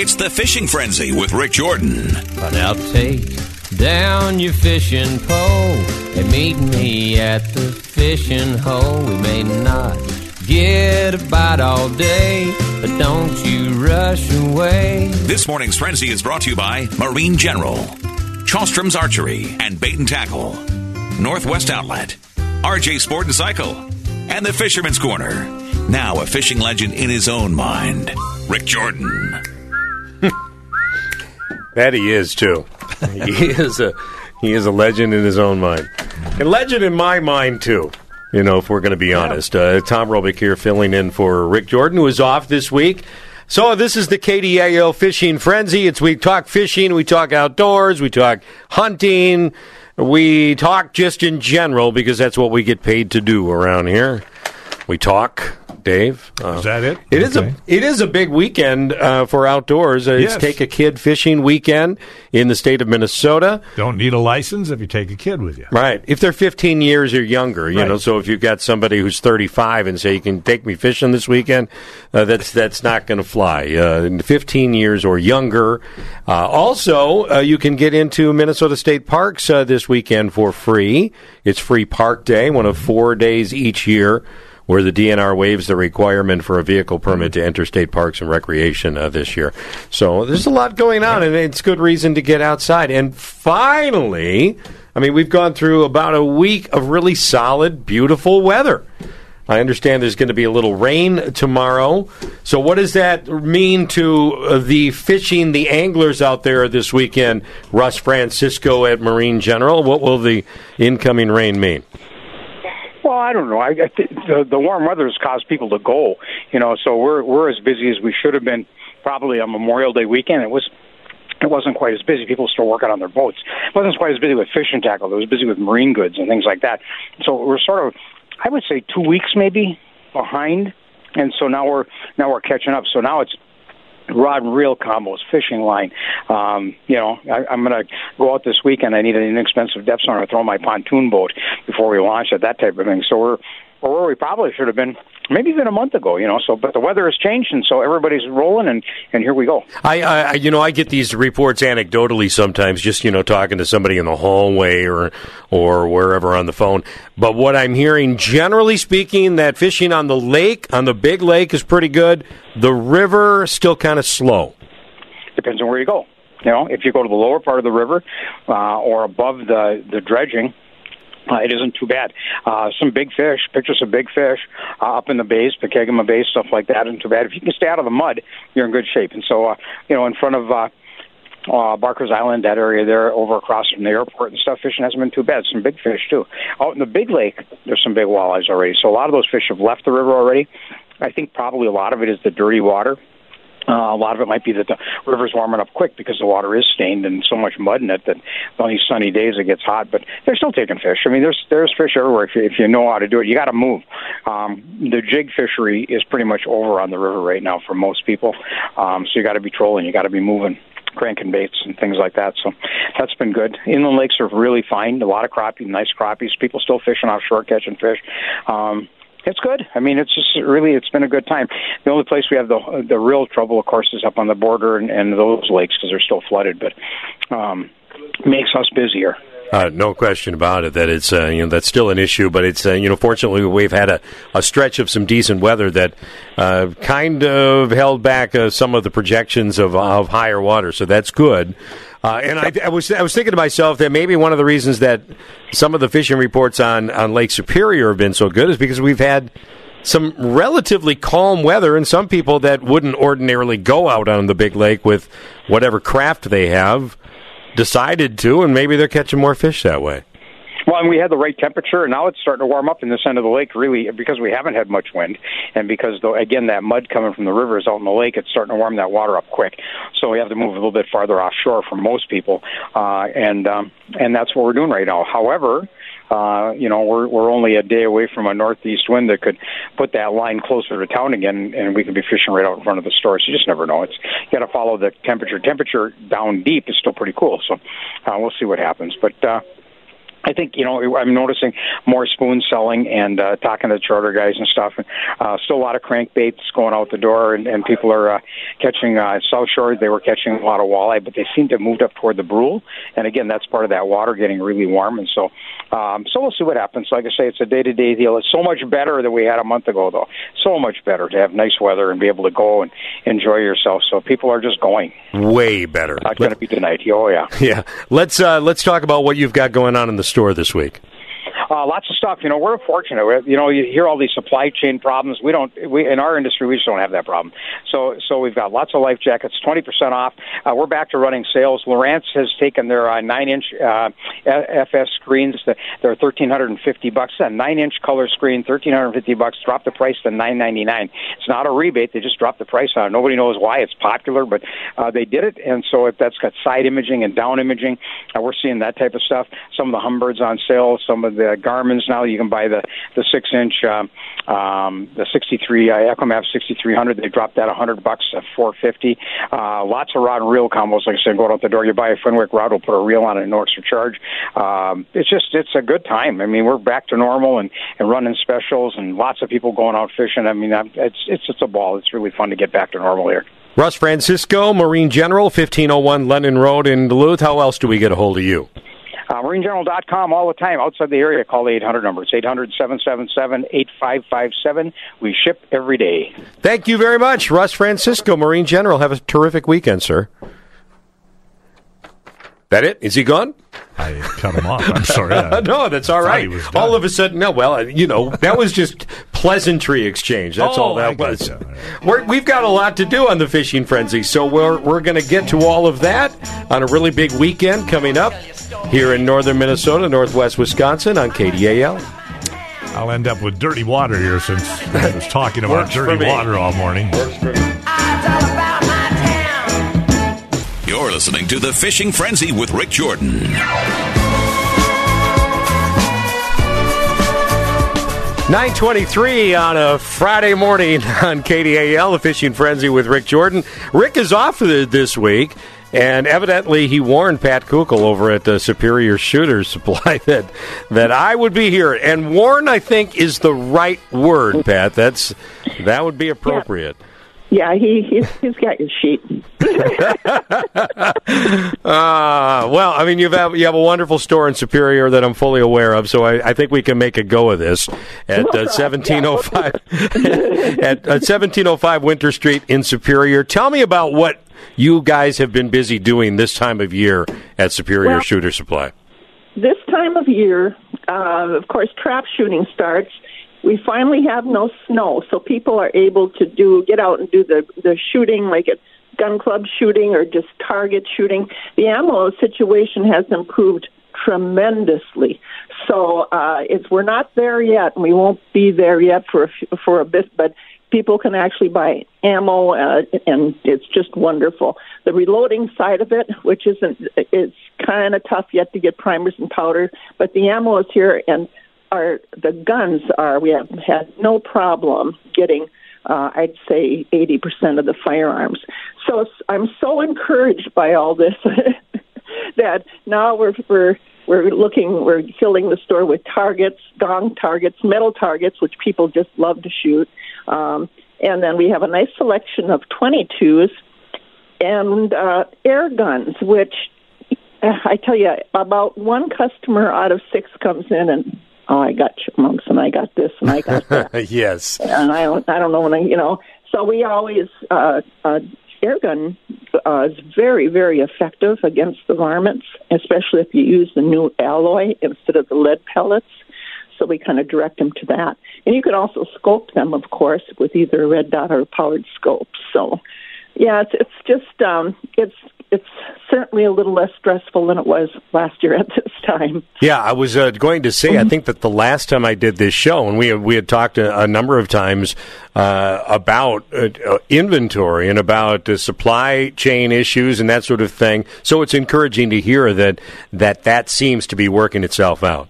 It's the Fishing Frenzy with Rik Jordan. But now take down your fishing pole and meet me at the fishing hole. We may not get a bite all day, but don't you rush away. This morning's Frenzy is brought to you by Marine General, Chalstrom's Archery and Bait and Tackle, Northwest Outlet, RJ Sport and Cycle, and the Fisherman's Corner. Now a fishing legend in his own mind, Rik Jordan. That he is too. he is a he is a legend in his own mind, and legend in my mind too. You know, if we're going to be honest, uh, Tom Roubik here filling in for Rik Jordan, who is off this week. So this is the KDAL Fishing Frenzy. It's we talk fishing, we talk outdoors, we talk hunting, we talk just in general because that's what we get paid to do around here. We talk, Dave. Uh, Is that it? It is Okay. a it is a big weekend uh, for outdoors. Uh, It's Yes. take a kid fishing weekend in the state of Minnesota. Don't need a license if you take a kid with you. Right. If they're 15 years or younger, you Right. know, so if you've got somebody who's 35 and say you can take me fishing this weekend, uh, that's that's not going to fly. Uh, 15 years or younger. Uh, also, uh, you can get into Minnesota State Parks uh, this weekend for free. It's free park day, one of four days each year where the DNR waives the requirement for a vehicle permit to enter state parks and recreation uh, this year. So there's a lot going on, and it's good reason to get outside. And finally, I mean, we've gone through about a week of really solid, beautiful weather. I understand there's going to be a little rain tomorrow. So, what does that mean to uh, the fishing, the anglers out there this weekend? Russ Francisco at Marine General. What will the incoming rain mean? Well, I don't know. I, I th- the, the warm weather has caused people to go. You know, so we're we're as busy as we should have been. Probably on Memorial Day weekend, it was it wasn't quite as busy. People were still working on their boats. It wasn't quite as busy with fishing tackle. It was busy with marine goods and things like that. So we're sort of, I would say, two weeks maybe behind. And so now we're now we're catching up. So now it's rod and reel combos, fishing line. Um, you know, I, I'm going to go out this weekend. I need an inexpensive depth center to throw my pontoon boat before we launch it, that type of thing. So we're, we're where we probably should have been, maybe even a month ago. You know, so but the weather has changed, and so everybody's rolling, and and here we go. I, I, you know, I get these reports anecdotally sometimes, just you know, talking to somebody in the hallway or or wherever on the phone. But what I'm hearing, generally speaking, that fishing on the lake, on the big lake, is pretty good. The river still kind of slow. Depends on where you go. You know, if you go to the lower part of the river uh, or above the the dredging, uh, it isn't too bad. Uh, some big fish, pictures of big fish uh, up in the bays, Pokegama Bay, stuff like that isn't too bad. If you can stay out of the mud, you're in good shape. And so, uh, you know, in front of uh, uh, Barker's Island, that area there, over across from the airport and stuff, fishing hasn't been too bad. Some big fish too. Out in the big lake, there's some big walleyes already. So a lot of those fish have left the river already. I think probably a lot of it is the dirty water. Uh, a lot of it might be that the river's warming up quick because the water is stained and so much mud in it that on these sunny days it gets hot. But they're still taking fish. I mean, there's there's fish everywhere if you, if you know how to do it. You got to move. Um, the jig fishery is pretty much over on the river right now for most people. Um, so you got to be trolling. You got to be moving cranking baits and things like that. So that's been good. Inland lakes are really fine. A lot of crappie, nice crappies. People still fishing offshore, catching fish. Um, it's good. I mean, it's just really it's been a good time. The only place we have the the real trouble, of course, is up on the border and, and those lakes because they're still flooded. But um, makes us busier. Uh, no question about it that it's uh, you know that's still an issue, but it's uh, you know fortunately we've had a, a stretch of some decent weather that uh, kind of held back uh, some of the projections of of higher water, so that's good. Uh, and I, I was I was thinking to myself that maybe one of the reasons that some of the fishing reports on on Lake Superior have been so good is because we've had some relatively calm weather, and some people that wouldn't ordinarily go out on the big lake with whatever craft they have decided to, and maybe they're catching more fish that way. Well, and we had the right temperature, and now it's starting to warm up in this end of the lake. Really, because we haven't had much wind, and because though again that mud coming from the river is out in the lake, it's starting to warm that water up quick. So we have to move a little bit farther offshore for most people, uh, and um, and that's what we're doing right now. However, uh, you know, we're we're only a day away from a northeast wind that could put that line closer to town again, and we could be fishing right out in front of the store. So you just never know. It's you got to follow the temperature. Temperature down deep is still pretty cool. So uh, we'll see what happens, but. uh I think you know I'm noticing more spoon selling and uh, talking to the charter guys and stuff. And uh, still a lot of crankbaits going out the door, and, and people are uh, catching uh, South Shore. They were catching a lot of walleye, but they seem to have moved up toward the Brule. And again, that's part of that water getting really warm. And so, um, so we'll see what happens. Like I say, it's a day to day deal. It's so much better than we had a month ago, though. So much better to have nice weather and be able to go and enjoy yourself. So people are just going. Way better. Not going to be tonight. Oh yeah. Yeah. Let's uh, let's talk about what you've got going on in the store this week. Uh, lots of stuff. You know, we're fortunate. We're, you know, you hear all these supply chain problems. We don't. We in our industry, we just don't have that problem. So, so we've got lots of life jackets, twenty percent off. Uh, we're back to running sales. Lowrance has taken their uh, nine-inch uh, FS screens. They're thirteen hundred and fifty bucks. A nine-inch color screen, thirteen hundred and fifty bucks. Dropped the price to nine ninety-nine. It's not a rebate. They just dropped the price on it. Nobody knows why. It's popular, but uh, they did it. And so if that's got side imaging and down imaging, uh, we're seeing that type of stuff. Some of the Humminbirds on sale. Some of the Garmin's now. You can buy the the six inch, um, um, the 63 uh, EchoMap 6300. They dropped that a 100 bucks to 450. Uh, lots of rod and reel combos. Like I said, going out the door, you buy a Fenwick rod, we'll put a reel on it, no extra charge. Um, it's just it's a good time. I mean, we're back to normal and and running specials, and lots of people going out fishing. I mean, i- it's it's it's a ball. It's really fun to get back to normal here. Russ Francisco, Marine General, 1501 London Road in Duluth. How else do we get a hold of you? Uh, MarineGeneral.com all the time. Outside the area, call the 800 number. It's 800 777 8557. We ship every day. Thank you very much, Russ Francisco, Marine General. Have a terrific weekend, sir. That it? Is he gone? I cut him off. I'm sorry. no, that's all right. All of a sudden, no. Well, you know, that was just pleasantry exchange. That's oh, all that I was. gotcha. we have got a lot to do on the fishing frenzy, so we're we're going to get to all of that on a really big weekend coming up here in northern Minnesota, northwest Wisconsin on KDAL. I'll end up with dirty water here since I was talking about dirty water all morning. You're listening to The Fishing Frenzy with Rik Jordan. 923 on a Friday morning on KDAL, the Fishing Frenzy with Rik Jordan. Rik is off this week, and evidently he warned Pat Kukel over at the Superior Shooters Supply that that I would be here. And warn, I think, is the right word, Pat. That's that would be appropriate. Yeah, he he's, he's got your sheet. Uh, well, I mean, you have you have a wonderful store in Superior that I'm fully aware of, so I, I think we can make a go of this at uh, 1705 at, at 1705 Winter Street in Superior. Tell me about what you guys have been busy doing this time of year at Superior Well- Shooter Supply. This time of year, uh, of course, trap shooting starts. We finally have no snow, so people are able to do get out and do the the shooting, like at gun club shooting or just target shooting. The ammo situation has improved tremendously. So uh, it's we're not there yet, and we won't be there yet for a, f- for a bit, but. People can actually buy ammo, uh, and it's just wonderful. The reloading side of it, which isn't, it's kind of tough yet to get primers and powder, but the ammo is here, and our the guns are. We have had no problem getting. Uh, I'd say 80% of the firearms. So I'm so encouraged by all this that now we're we're we're looking we're filling the store with targets, gong targets, metal targets, which people just love to shoot, um, and then we have a nice selection of 22s and uh, air guns, which uh, I tell you, about one customer out of six comes in and oh, I got chipmunks and I got this and I got that yes. and I don't, I don't know when I, you know. So we always uh, uh, air gun uh, is very, very effective against the varmints, especially if you use the new alloy instead of the lead pellets. So we kind of direct them to that, and you can also scope them, of course, with either a red dot or a powered scope. So, yeah, it's it's just um, it's it's certainly a little less stressful than it was last year at this time. Yeah, I was uh, going to say. I think that the last time I did this show, and we we had talked a, a number of times uh, about uh, uh, inventory and about uh, supply chain issues and that sort of thing. So it's encouraging to hear that that that seems to be working itself out.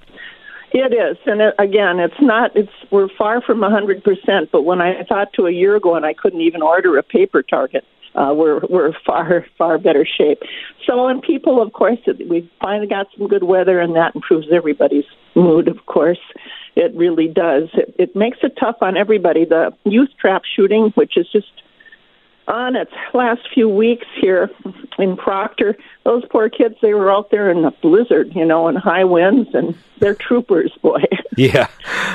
It is, and it, again, it's not. It's we're far from a hundred percent. But when I thought to a year ago, and I couldn't even order a paper target, uh, we're we're far far better shape. So, and people, of course, we finally got some good weather, and that improves everybody's mood. Of course, it really does. It, it makes it tough on everybody. The youth trap shooting, which is just on its last few weeks here in Proctor. Those poor kids, they were out there in a blizzard, you know, and high winds, and they're troopers, boy. yeah,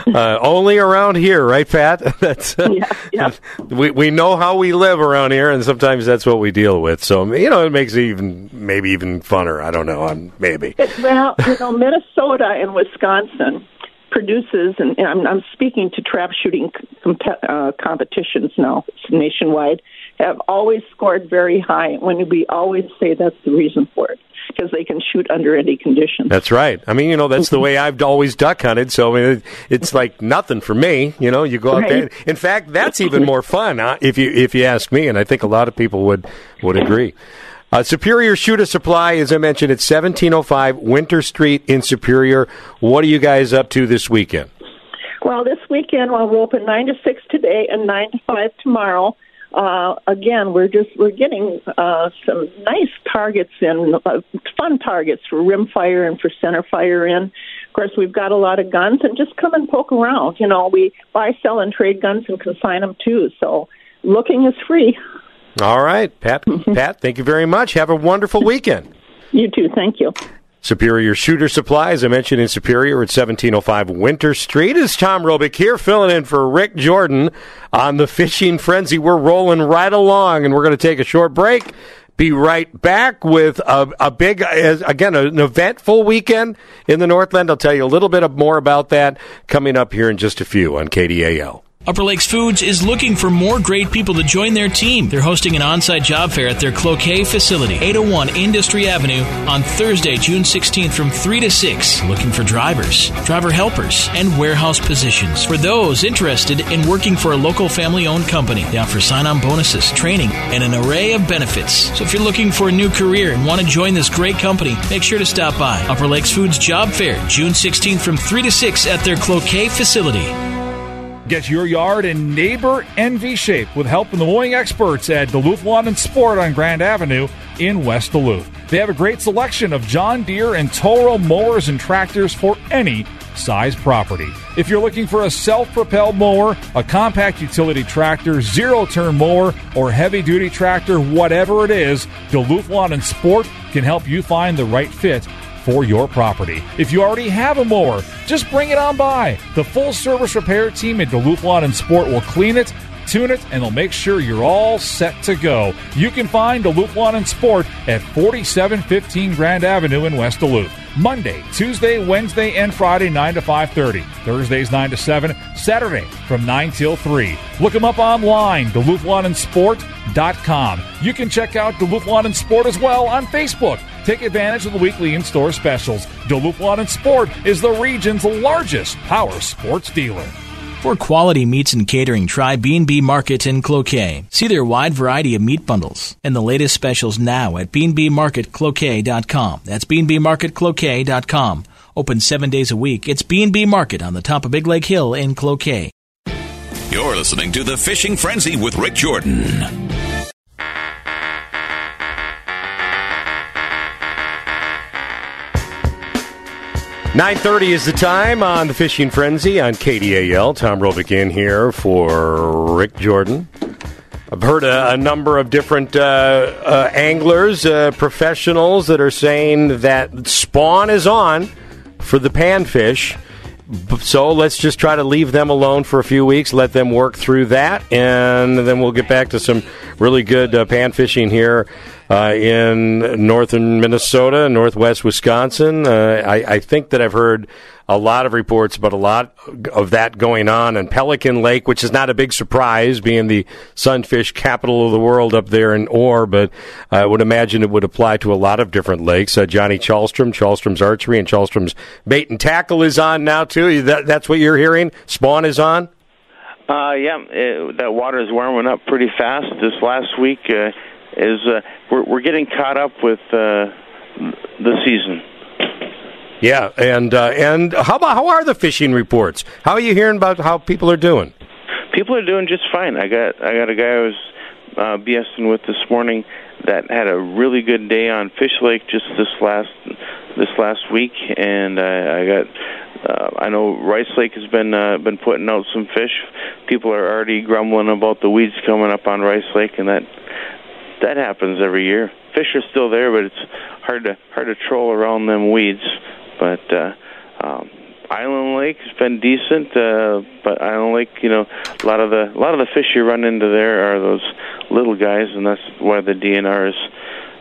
uh, only around here, right, Pat? that's uh, yeah, yeah. We we know how we live around here, and sometimes that's what we deal with. So you know, it makes it even maybe even funner. I don't know. I'm maybe. It, well, you know, Minnesota and Wisconsin produces, and I'm, I'm speaking to trap shooting comp- uh, competitions now. It's nationwide have always scored very high. When we always say that's the reason for it, because they can shoot under any conditions. That's right. I mean, you know, that's the way I've always duck hunted. So I it's like nothing for me. You know, you go out there. In fact, that's even more fun huh, if you if you ask me, and I think a lot of people would would agree. Uh, Superior Shooter Supply, as I mentioned, it's 1705 Winter Street in Superior. What are you guys up to this weekend? Well, this weekend, well, we're open 9 to 6 today and 9 to 5 tomorrow uh, again, we're just we're getting uh, some nice targets in, uh, fun targets for rimfire and for center fire in. Of course, we've got a lot of guns, and just come and poke around. You know, we buy, sell, and trade guns and consign them too. So, looking is free. All right, Pat. Pat, thank you very much. Have a wonderful weekend. You too. Thank you. Superior Shooter Supply, as I mentioned in Superior at 1705 Winter Street. Is Tom Roubik here filling in for Rik Jordan on the Fishing Frenzy. We're rolling right along, and we're going to take a short break. Be right back with a, a big, again, an eventful weekend in the Northland. I'll tell you a little bit more about that coming up here in just a few on KDAL. Upper Lakes Foods is looking for more great people to join their team. They're hosting an on-site job fair at their Cloquet facility, 801 Industry Avenue, on Thursday, June 16th from 3 to 6. Looking for drivers, driver helpers, and warehouse positions. For those interested in working for a local family-owned company, they offer sign-on bonuses, training, and an array of benefits. So if you're looking for a new career and want to join this great company, make sure to stop by Upper Lakes Foods Job Fair, June 16th from 3 to 6 at their Cloquet facility. Get your yard in neighbor envy shape with help from the mowing experts at Duluth Lawn and Sport on Grand Avenue in West Duluth. They have a great selection of John Deere and Toro mowers and tractors for any size property. If you're looking for a self propelled mower, a compact utility tractor, zero turn mower, or heavy duty tractor, whatever it is, Duluth Lawn and Sport can help you find the right fit for your property. If you already have a mower, just bring it on by. The full service repair team at Duluth Lawn and Sport will clean it, tune it, and they'll make sure you're all set to go. You can find Duluth Lawn and Sport at 4715 Grand Avenue in West Duluth. Monday, Tuesday, Wednesday, and Friday 9 to 5:30. Thursdays 9 to 7. Saturday from 9 till 3. Look them up online, DuluthLawnandSport.com. You can check out Duluth Lawn and Sport as well on Facebook. Take advantage of the weekly in-store specials. Duluth Lawn and Sport is the region's largest power sports dealer. For quality meats and catering, try B&B Market in Cloquet. See their wide variety of meat bundles and the latest specials now at bnbmarketcloquet.com. That's bnbmarketcloquet.com. Open seven days a week. It's B&B Market on the top of Big Lake Hill in Cloquet. You're listening to The Fishing Frenzy with Rik Jordan. 9.30 is the time on the Fishing Frenzy on KDAL. Tom Roubik in here for Rik Jordan. I've heard a, a number of different uh, uh, anglers, uh, professionals that are saying that spawn is on for the panfish. So let's just try to leave them alone for a few weeks, let them work through that, and then we'll get back to some really good uh, pan fishing here uh, in northern Minnesota, northwest Wisconsin. Uh, I, I, think that I've heard a lot of reports about a lot of that going on in Pelican Lake, which is not a big surprise, being the sunfish capital of the world up there in Orr, but I would imagine it would apply to a lot of different lakes. Uh, Johnny Chalstrom, Chalstrom's Archery, and Chalstrom's Bait and Tackle is on now, too. That, that's what you're hearing? Spawn is on? Uh, yeah, it, that water is warming up pretty fast. This last week, uh, is uh, we're we're getting caught up with uh, the season. Yeah, and uh, and how about how are the fishing reports? How are you hearing about how people are doing? People are doing just fine. I got I got a guy who's uh, BSing with this morning that had a really good day on Fish Lake just this last this last week, and I, I got. Uh, I know Rice Lake has been uh, been putting out some fish. People are already grumbling about the weeds coming up on Rice Lake, and that that happens every year. Fish are still there, but it's hard to hard to troll around them weeds. But uh, um, Island Lake has been decent, uh, but Island Lake, you know, a lot of the a lot of the fish you run into there are those little guys, and that's why the DNR is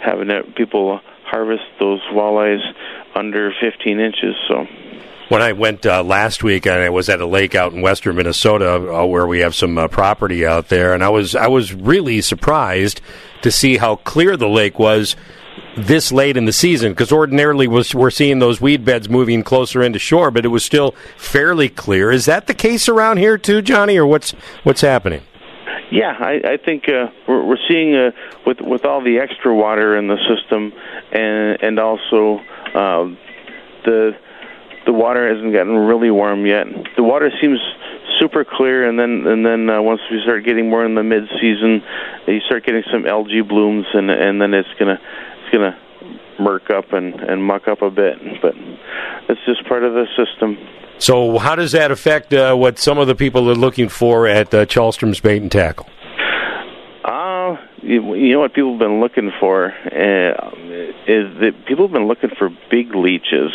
having it, people harvest those walleyes under 15 inches. So. When I went uh, last week, and I was at a lake out in western Minnesota, uh, where we have some uh, property out there, and I was I was really surprised to see how clear the lake was this late in the season because ordinarily we're seeing those weed beds moving closer into shore, but it was still fairly clear. Is that the case around here too, Johnny, or what's what's happening? Yeah, I, I think uh, we're, we're seeing uh, with with all the extra water in the system, and and also uh, the the water hasn't gotten really warm yet. The water seems super clear, and then and then uh, once we start getting more in the mid season, you start getting some algae blooms, and and then it's gonna it's to murk up and, and muck up a bit, but it's just part of the system. So, how does that affect uh, what some of the people are looking for at uh, Bait and Tackle? You, you know what people have been looking for uh, is that people have been looking for big leeches,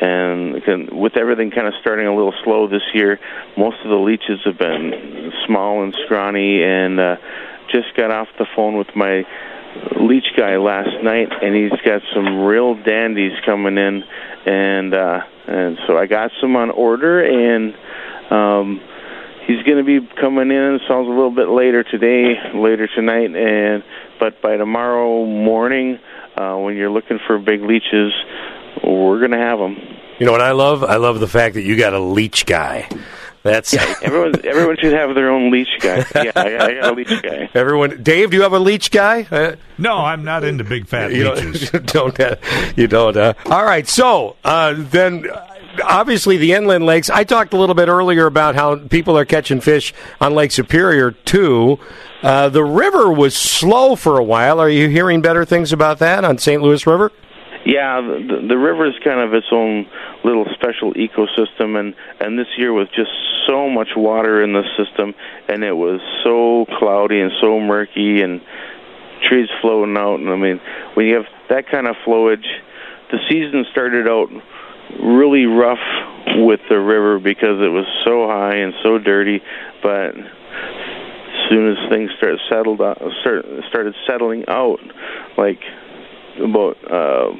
and can, with everything kind of starting a little slow this year, most of the leeches have been small and scrawny. And uh, just got off the phone with my leech guy last night, and he's got some real dandies coming in, and uh, and so I got some on order, and um, he's going to be coming in. Sounds a little bit later today, later tonight, and but by tomorrow morning, uh, when you're looking for big leeches, we're going to have them. You know what I love? I love the fact that you got a leech guy. That's yeah, everyone. Everyone should have their own leech guy. Yeah, I, I got a leech guy. Everyone, Dave, do you have a leech guy? Uh, no, I'm not into big fat you leeches. Don't, don't uh, you don't? Uh, all right, so uh, then. Obviously, the inland lakes. I talked a little bit earlier about how people are catching fish on Lake Superior too. Uh, the river was slow for a while. Are you hearing better things about that on St. Louis River? Yeah, the, the river is kind of its own little special ecosystem, and and this year with just so much water in the system, and it was so cloudy and so murky, and trees floating out. And I mean, when you have that kind of flowage, the season started out really rough with the river because it was so high and so dirty, but as soon as things started settled out, start, started settling out, like about a uh,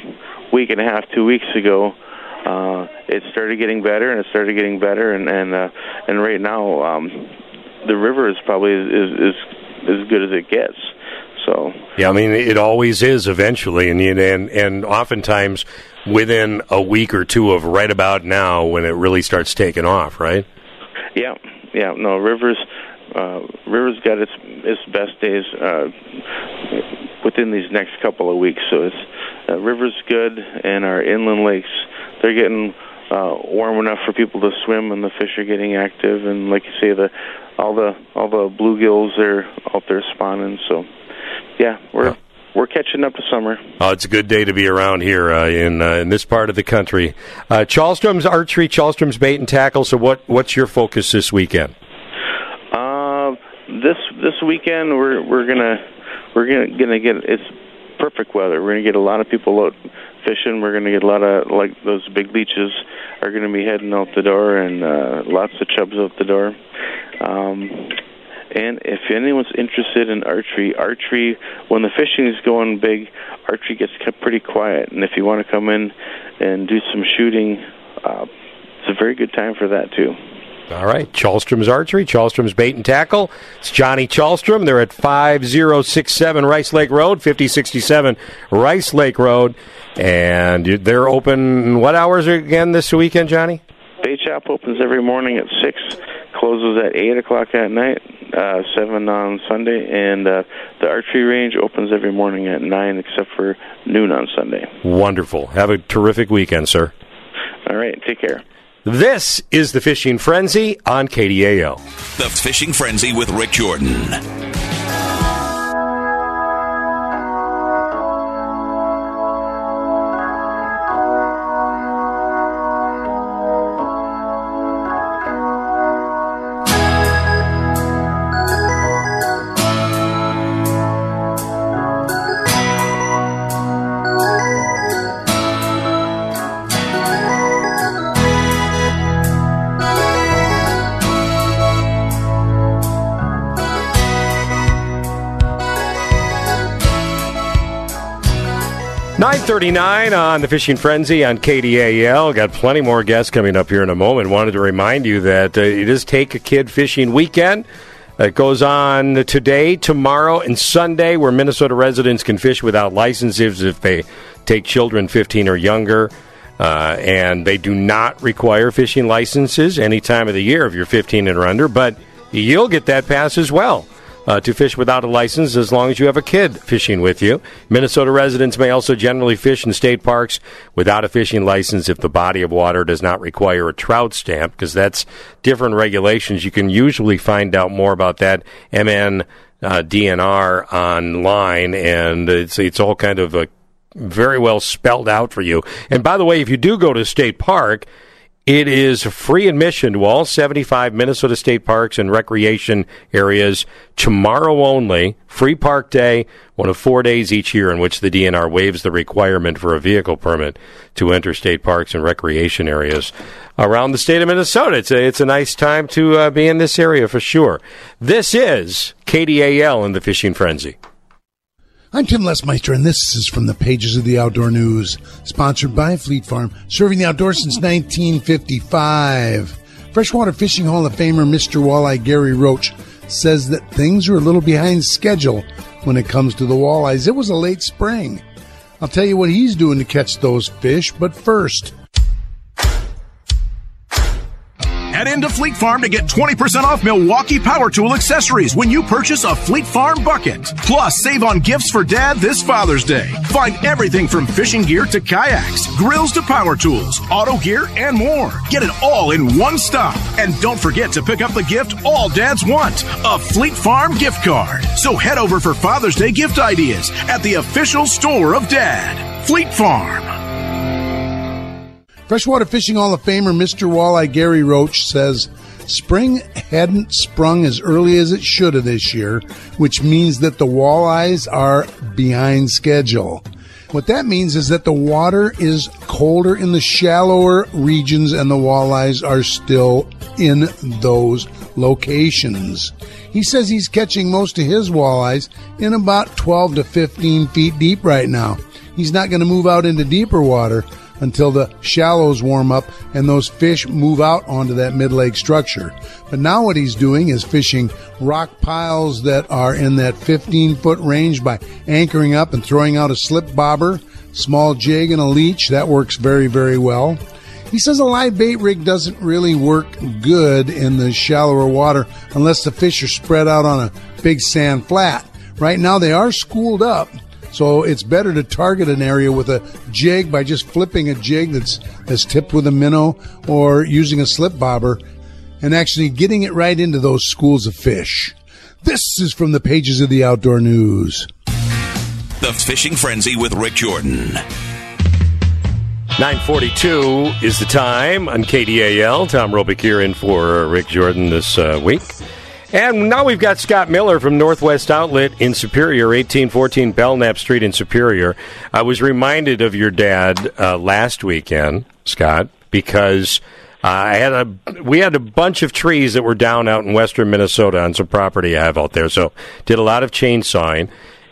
week and a half, two weeks ago, uh, it started getting better and it started getting better, and and uh, and right now, um, the river is probably is is as good as it gets. So yeah, I mean it always is eventually, and and and oftentimes within a week or two of right about now when it really starts taking off, right? Yeah, yeah. No, rivers uh, rivers got its its best days uh, within these next couple of weeks. So it's uh, river's good, and our inland lakes they're getting uh, warm enough for people to swim, and the fish are getting active. And like you say, the all the all the bluegills are out there spawning. So yeah, we're. We're catching up to summer. Oh, it's a good day to be around here uh, in uh, in this part of the country. Uh, Chalstrom's archery, Chalstrom's bait and tackle. So, what what's your focus this weekend? Uh, this this weekend we're we're gonna we're gonna gonna get it's perfect weather. We're gonna get a lot of people out fishing. We're gonna get a lot of like those big leeches are gonna be heading out the door, and uh, lots of chubs out the door. Um, and if anyone's interested in archery, archery when the fishing is going big, archery gets kept pretty quiet. And if you want to come in and do some shooting, uh, it's a very good time for that too. All right, Chalstrom's Archery, Chalstrom's Bait and Tackle. It's Johnny Chalstrom. They're at 5067 Rice Lake Road, 5067 Rice Lake Road. And they're open, what hours again this weekend, Johnny? Bait Shop opens every morning at 6, closes at 8 o'clock at night, uh, 7 on Sunday. And uh, the archery range opens every morning at 9, except for noon on Sunday. Wonderful. Have a terrific weekend, sir. All right, take care. This is the Fishing Frenzy on KDAL. The Fishing Frenzy with Rik Jordan. 939 on the Fishing Frenzy on KDAL. Got plenty more guests coming up here in a moment. Wanted to remind you that uh, it is Take a Kid Fishing Weekend. It goes on today, tomorrow, and Sunday, where Minnesota residents can fish without licenses if they take children 15 or younger. Uh, and they do not require fishing licenses any time of the year if you're 15 and under, but you'll get that pass as well uh, to fish without a license as long as you have a kid fishing with you. Minnesota residents may also generally fish in state parks without a fishing license if the body of water does not require a trout stamp, because that's different regulations. You can usually find out more about that MN uh, DNR online, and it's it's all kind of a very well spelled out for you. And by the way, if you do go to state park, it is free admission to all 75 Minnesota state parks and recreation areas tomorrow only. Free park day, one of four days each year in which the DNR waives the requirement for a vehicle permit to enter state parks and recreation areas around the state of Minnesota. It's a, it's a nice time to uh, be in this area for sure. This is KDAL in the Fishing Frenzy. I'm Tim Lesmeister, and this is from the pages of the Outdoor News, sponsored by Fleet Farm, serving the outdoors since 1955. Freshwater Fishing Hall of Famer Mr. Walleye Gary Roach says that things are a little behind schedule when it comes to the walleyes. It was a late spring. I'll tell you what he's doing to catch those fish, but first, Head into Fleet Farm to get 20% off Milwaukee Power Tool accessories when you purchase a Fleet Farm bucket. Plus, save on gifts for dad this Father's Day. Find everything from fishing gear to kayaks, grills to power tools, auto gear, and more. Get it all in one stop. And don't forget to pick up the gift all dads want a Fleet Farm gift card. So head over for Father's Day gift ideas at the official store of Dad, Fleet Farm. Freshwater Fishing Hall of Famer Mr. Walleye Gary Roach says spring hadn't sprung as early as it should have this year, which means that the walleyes are behind schedule. What that means is that the water is colder in the shallower regions and the walleyes are still in those locations. He says he's catching most of his walleyes in about 12 to 15 feet deep right now. He's not going to move out into deeper water until the shallows warm up and those fish move out onto that mid lake structure. But now what he's doing is fishing rock piles that are in that 15 foot range by anchoring up and throwing out a slip bobber, small jig, and a leech. That works very, very well. He says a live bait rig doesn't really work good in the shallower water unless the fish are spread out on a big sand flat. Right now they are schooled up, so it's better to target an area with a jig by just flipping a jig that's that's tipped with a minnow or using a slip bobber and actually getting it right into those schools of fish. This is from the pages of the Outdoor News. The Fishing Frenzy with Rik Jordan. 942 is the time on KDAL. Tom Roubik here in for Rik Jordan this uh, week. And now we've got Scott Miller from Northwest Outlet in Superior, 1814 Belknap Street in Superior. I was reminded of your dad uh, last weekend, Scott, because uh, I had a we had a bunch of trees that were down out in western Minnesota on some property I have out there. So did a lot of chainsawing,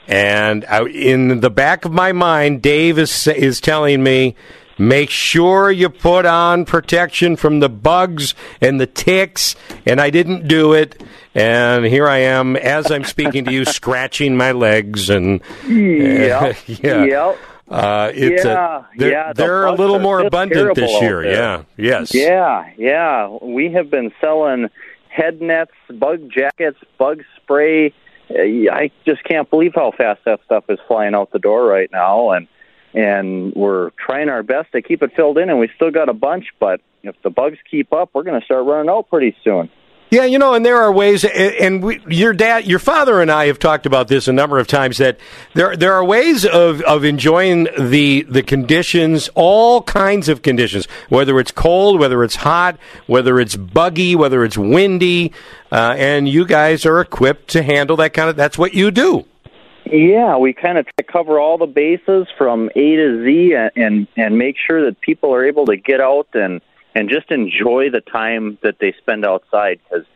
and I, in the back of my mind, Dave is is telling me. Make sure you put on protection from the bugs and the ticks, and I didn't do it. And here I am, as I'm speaking to you, scratching my legs and Yep. yeah. Yep. Uh, it's Yeah, a, they're, yeah, the they're a little more abundant this year. Yeah, yes. Yeah, yeah. We have been selling head nets, bug jackets, bug spray. Uh, I just can't believe how fast that stuff is flying out the door right now, and and we're trying our best to keep it filled in, and we still got a bunch. But if the bugs keep up, we're going to start running out pretty soon. Yeah, you know, and there are ways, and we, your dad, your father, and I have talked about this a number of times. That there there are ways of, of enjoying the the conditions, all kinds of conditions, whether it's cold, whether it's hot, whether it's buggy, whether it's windy, uh, and you guys are equipped to handle that kind of. That's what you do. Yeah, we kind of cover all the bases from A to Z, and and, and make sure that people are able to get out and and just enjoy the time that they spend outside because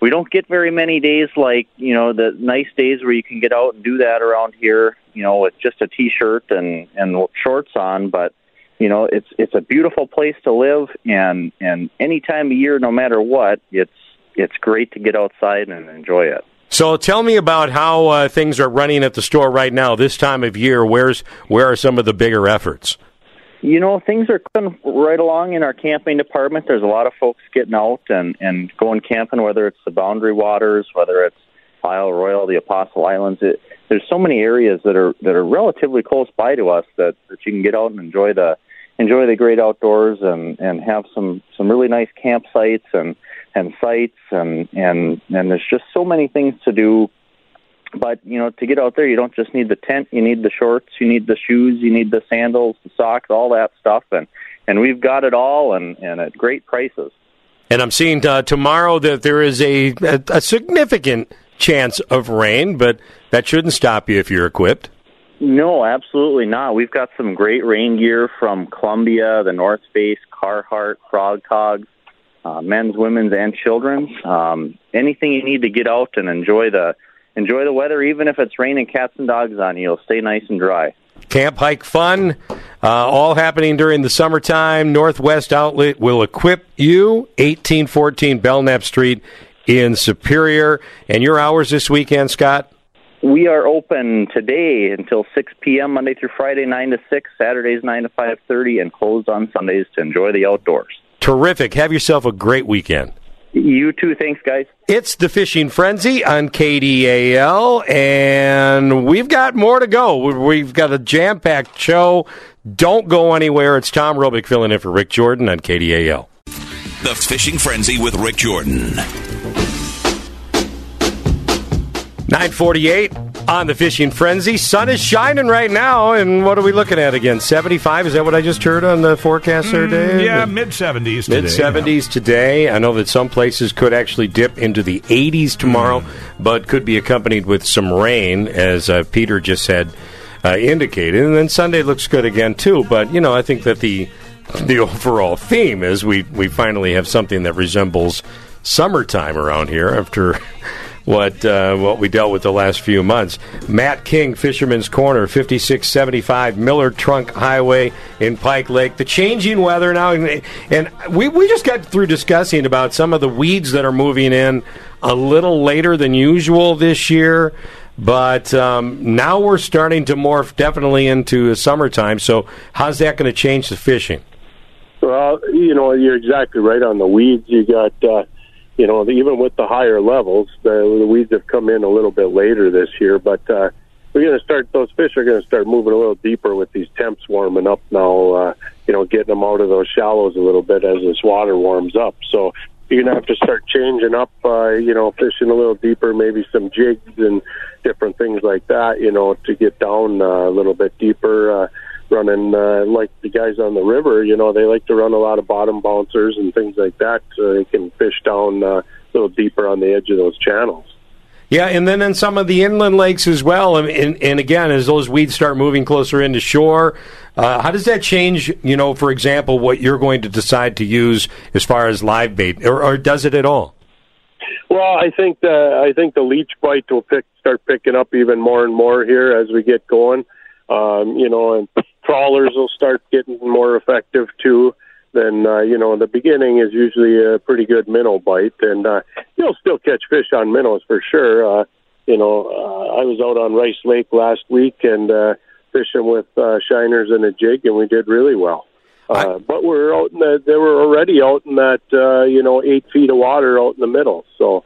we don't get very many days like you know the nice days where you can get out and do that around here you know, with just a t-shirt and and shorts on, but you know, it's it's a beautiful place to live, and and any time of year, no matter what, it's it's great to get outside and enjoy it. So tell me about how uh, things are running at the store right now this time of year. Where's where are some of the bigger efforts? You know, things are going right along in our camping department. There's a lot of folks getting out and and going camping, whether it's the Boundary Waters, whether it's Isle Royale, the Apostle Islands. It, there's so many areas that are that are relatively close by to us that that you can get out and enjoy the enjoy the great outdoors and and have some some really nice campsites and and sites and and and there's just so many things to do. But you know to get out there you don't just need the tent you need the shorts you need the shoes you need the sandals the socks all that stuff. And and we've got it all and and at great prices. And i'm seeing uh, tomorrow that there is a, a a significant chance of rain but that shouldn't stop you if you're equipped. No absolutely not. We've got some great rain gear from columbia the north face carhartt frog togs uh, men's women's and children's um, anything you need to get out and enjoy the enjoy the weather, even if it's raining cats and dogs on you. You'll stay nice and dry. Camp Hike Fun, uh, all happening during the summertime. Northwest Outlet will equip you, 1814 Belknap Street in Superior. And your hours this weekend, Scott? We are open today until 6 p.m. Monday through Friday, 9 to 6, Saturdays 9 to 5.30, and closed on Sundays to enjoy the outdoors. Terrific. Have yourself a great weekend. You too. Thanks, guys. It's the Fishing Frenzy on KDAL, and we've got more to go. We've got a jam packed show. Don't go anywhere. It's Tom Roubik filling in for Rik Jordan on KDAL. The Fishing Frenzy with Rik Jordan. 948 on the Fishing Frenzy. Sun is shining right now, and what are we looking at again? 75? Is that what I just heard on the forecast there, Dave? Mm, yeah, mid 70s Mid 70s today. I know that some places could actually dip into the 80s tomorrow, Mm. but could be accompanied with some rain, as uh, Peter just had uh, indicated. And then Sunday looks good again, too. But, you know, I think that the the overall theme is we, we finally have something that resembles summertime around here after what uh, what we dealt with the last few months. Matt King, Fisherman's Corner, 5675 Miller Trunk Highway in Pike Lake. The changing weather now, and, we, we just got through discussing about some of the weeds that are moving in a little later than usual this year. But um, now we're starting to morph definitely into summertime. So, how's that going to change the fishing? Well, you know, you're exactly right on the weeds. You got, uh, you know, even with the higher levels, the, the weeds have come in a little bit later this year. But uh, we're going to start; those fish are going to start moving a little deeper with these temps warming up now. Uh, you know, getting them out of those shallows a little bit as this water warms up. So you're going to have to start changing up. Uh, you know, fishing a little deeper, maybe some jigs and different things like that. You know, to get down uh, a little bit deeper. Uh, running uh, like the guys on the river. You know, they like to run a lot of bottom bouncers and things like that, so they can fish down uh, a little deeper on the edge of those channels. Yeah, and then in some of the inland lakes as well. And, and, and again, as those weeds start moving closer into shore, uh, how does that change? You know, for example, what you're going to decide to use as far as live bait, or, or does it at all? Well, I think the I think the leech bite will pick, start picking up even more and more here as we get going. Um, you know, and trawlers will start getting more effective too. Then uh, you know, in the beginning is usually a pretty good minnow bite, and uh, you'll still catch fish on minnows for sure. Uh, you know, uh, I was out on Rice Lake last week and uh, fishing with uh, shiners and a jig, and we did really well. Uh, but we're out in the, they were already out in that, uh, you know, eight feet of water out in the middle. So,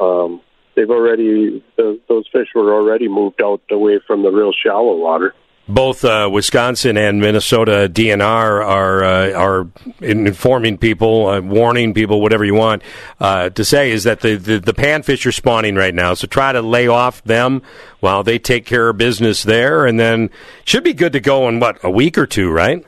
um, they've already, the, those fish were already moved out away from the real shallow water. Both uh, Wisconsin and Minnesota DNR are uh, are informing people, uh, warning people, whatever you want uh, to say, is that the, the the panfish are spawning right now. So try to lay off them while they take care of business there, and then should be good to go in what a week or two, right?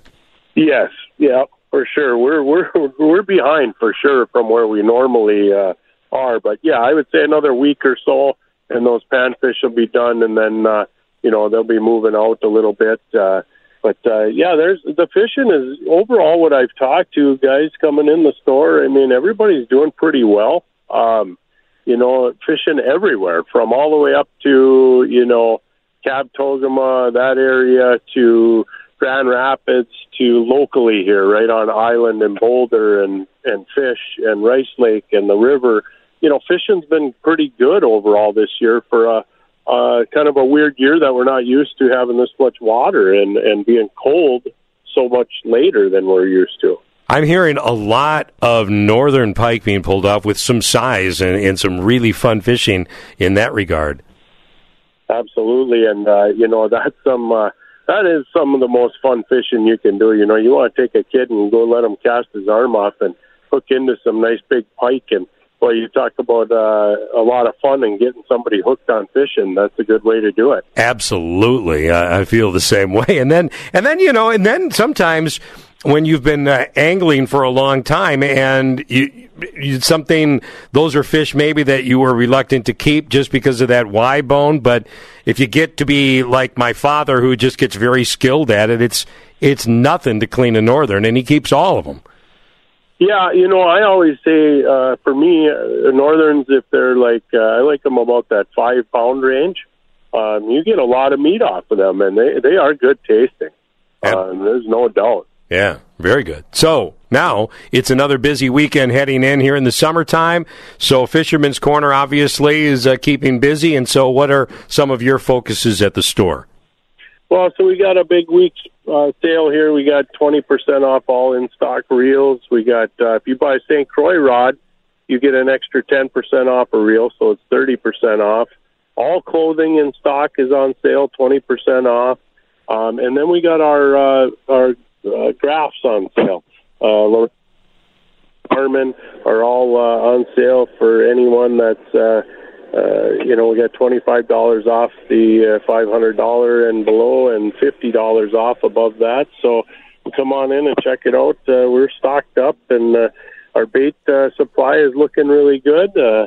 Yes, yeah, for sure. We're we're we're behind for sure from where we normally uh, are, but yeah, I would say another week or so, and those panfish will be done, and then uh, you know they'll be moving out a little bit. Uh, but uh, yeah, there's the fishing is overall what I've talked to guys coming in the store. I mean, everybody's doing pretty well. Um, you know, fishing everywhere from all the way up to you know Pokegama, that area to Grand Rapids to locally here, right on Island and Boulder and and Fish and Rice Lake and the river. You know, fishing's been pretty good overall this year for a uh, kind of a weird year that we're not used to having this much water and and being cold so much later than we're used to. I'm hearing a lot of northern pike being pulled off with some size and, and some really fun fishing in that regard. Absolutely, and uh, you know that's some uh, that is some of the most fun fishing you can do. You know, you want to take a kid and go let him cast his arm off and hook into some nice big pike, and well, you talk about uh, a lot of fun and getting somebody hooked on fishing. That's a good way to do it. Absolutely, I, I feel the same way. And then, and then you know, and then sometimes when you've been uh, angling for a long time and you, you, something those are fish maybe that you were reluctant to keep just because of that Y bone but if you get to be like my father who just gets very skilled at it it's it's nothing to clean a northern and he keeps all of them yeah you know i always say uh for me uh, northerns if they're like uh, i like them about that five pound range um you get a lot of meat off of them and they they are good tasting um, there's no doubt yeah, very good. So now it's another busy weekend heading in here in the summertime. So Fisherman's Corner obviously is uh, keeping busy. And so, what are some of your focuses at the store? Well, so we got a big week uh, sale here. We got 20% off all in stock reels. We got, uh, if you buy St. Croix rod, you get an extra 10% off a reel, so it's 30% off. All clothing in stock is on sale, 20% off. Um, and then we got our uh, our uh, graphs on sale. Uh, Harmon are all uh, on sale for anyone that's uh, uh, you know we got twenty five dollars off the uh, five hundred dollar and below, and fifty dollars off above that. So come on in and check it out. Uh, we're stocked up, and uh, our bait uh, supply is looking really good. Uh,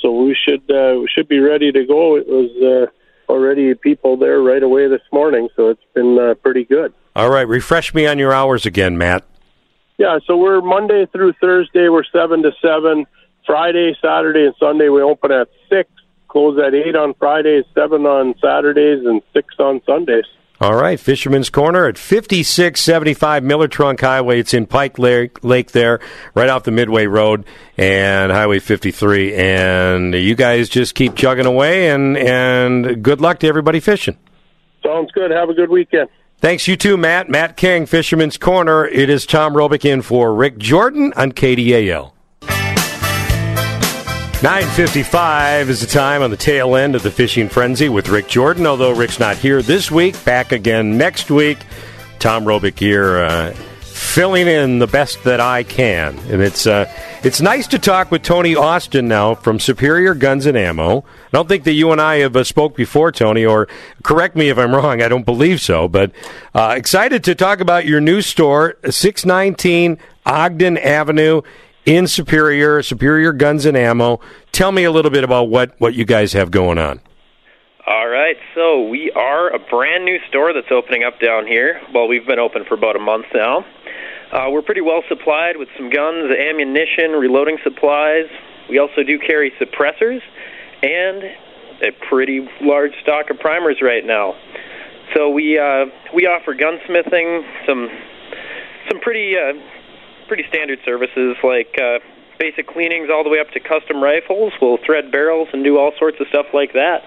so we should uh, we should be ready to go. It was uh, already people there right away this morning, so it's been uh, pretty good. All right, refresh me on your hours again, Matt. Yeah, so we're Monday through Thursday, we're 7 to 7. Friday, Saturday, and Sunday, we open at 6, close at 8 on Fridays, 7 on Saturdays, and 6 on Sundays. All right, Fisherman's Corner at 5675 Miller Trunk Highway. It's in Pike Lake, Lake there, right off the Midway Road and Highway 53. And you guys just keep chugging away, and, and good luck to everybody fishing. Sounds good. Have a good weekend. Thanks, you too, Matt. Matt King, Fisherman's Corner. It is Tom Roubik in for Rik Jordan on KDAL. 9.55 is the time on the tail end of the fishing frenzy with Rik Jordan. Although Rik's not here this week, back again next week. Tom Roubik here, uh, filling in the best that I can. And it's uh, it's nice to talk with Tony Austin now from Superior Guns and Ammo. I don't think that you and I have uh, spoke before, Tony, or correct me if I'm wrong. I don't believe so, but uh, excited to talk about your new store, 619 Ogden Avenue in Superior, Superior Guns and Ammo. Tell me a little bit about what, what you guys have going on. All right, so we are a brand new store that's opening up down here. Well, we've been open for about a month now. Uh, we're pretty well supplied with some guns, ammunition, reloading supplies. We also do carry suppressors and a pretty large stock of primers right now. So we uh, we offer gunsmithing, some some pretty uh, pretty standard services like uh, basic cleanings all the way up to custom rifles. We'll thread barrels and do all sorts of stuff like that.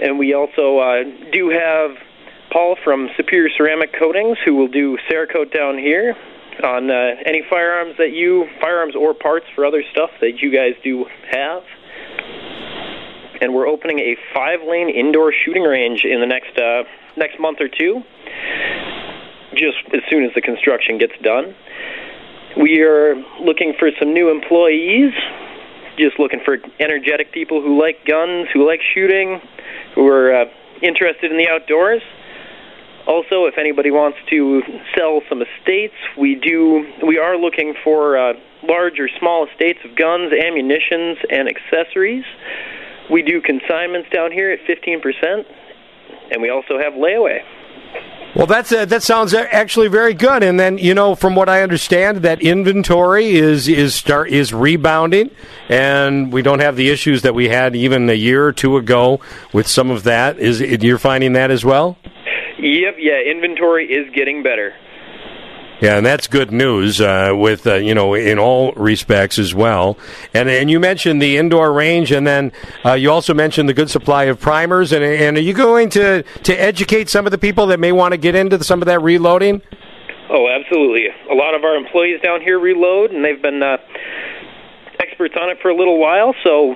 And we also uh, do have Paul from Superior Ceramic Coatings, who will do Cerakote down here on uh, any firearms that you, firearms or parts for other stuff that you guys do have. And we're opening a five-lane indoor shooting range in the next uh, next month or two, just as soon as the construction gets done. We are looking for some new employees, just looking for energetic people who like guns, who like shooting, who are uh, interested in the outdoors. Also, if anybody wants to sell some estates, we do. We are looking for uh, large or small estates of guns, ammunitions, and accessories. We do consignments down here at 15%, and we also have layaway. Well, that's uh, that sounds actually very good. And then you know, from what I understand, that inventory is is start is rebounding, and we don't have the issues that we had even a year or two ago with some of that. Is you're finding that as well? Yep, yeah, inventory is getting better. Yeah, and that's good news uh, with uh, you know in all respects as well. And and you mentioned the indoor range, and then uh, you also mentioned the good supply of primers. And and are you going to to educate some of the people that may want to get into some of that reloading? Oh, absolutely. A lot of our employees down here reload, and they've been uh, experts on it for a little while. So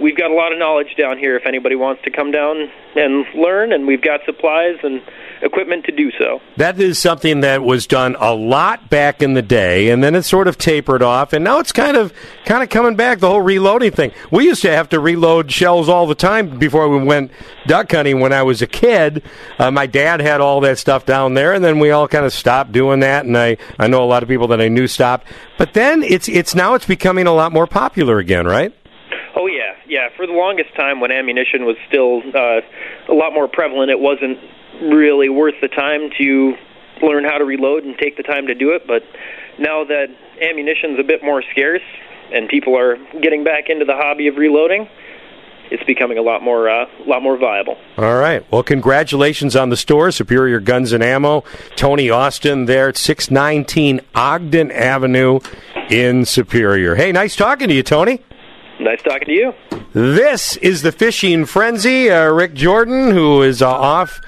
we've got a lot of knowledge down here. If anybody wants to come down and learn, and we've got supplies and equipment to do so. That is something that was done a lot back in the day, and then it sort of tapered off, and now it's kind of kind of coming back. The whole reloading thing. We used to have to reload shells all the time before we went duck hunting. When I was a kid, uh, my dad had all that stuff down there, and then we all kind of stopped doing that. And I I know a lot of people that I knew stopped, but then it's it's now it's becoming a lot more popular again, right? Oh yeah, yeah. For the longest time, when ammunition was still uh, a lot more prevalent, it wasn't really worth the time to learn how to reload and take the time to do it. But now that ammunition's a bit more scarce and people are getting back into the hobby of reloading, it's becoming a lot more uh, a lot more viable. All right. Well, congratulations on the store, Superior Guns and Ammo. Tony Austin there at 619 Ogden Avenue in Superior. Hey, nice talking to you, Tony. Nice talking to you. This is the Fishing Frenzy. Uh, Rik Jordan, who is uh, off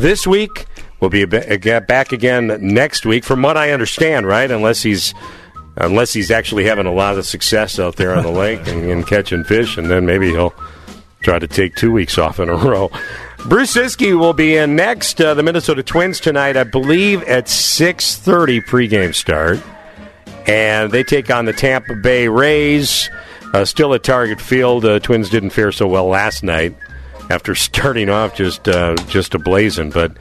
this week. We'll be back again next week, from what I understand, right? Unless he's unless he's actually having a lot of success out there on the lake and, and catching fish, and then maybe he'll try to take two weeks off in a row. Bruce Siski will be in next. Uh, the Minnesota Twins tonight, I believe, at six thirty pregame start, and they take on the Tampa Bay Rays. Uh, still at Target Field. Uh, Twins didn't fare so well last night after starting off just uh, just a blazing. But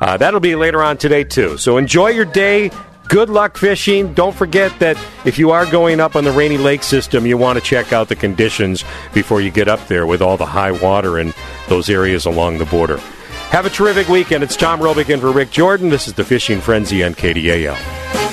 uh, that'll be later on today too. So enjoy your day. Good luck fishing. Don't forget that if you are going up on the Rainy Lake system, you want to check out the conditions before you get up there with all the high water in those areas along the border. Have a terrific weekend. It's Tom Roubik in for Rik Jordan. This is the Fishing Frenzy on KDAL.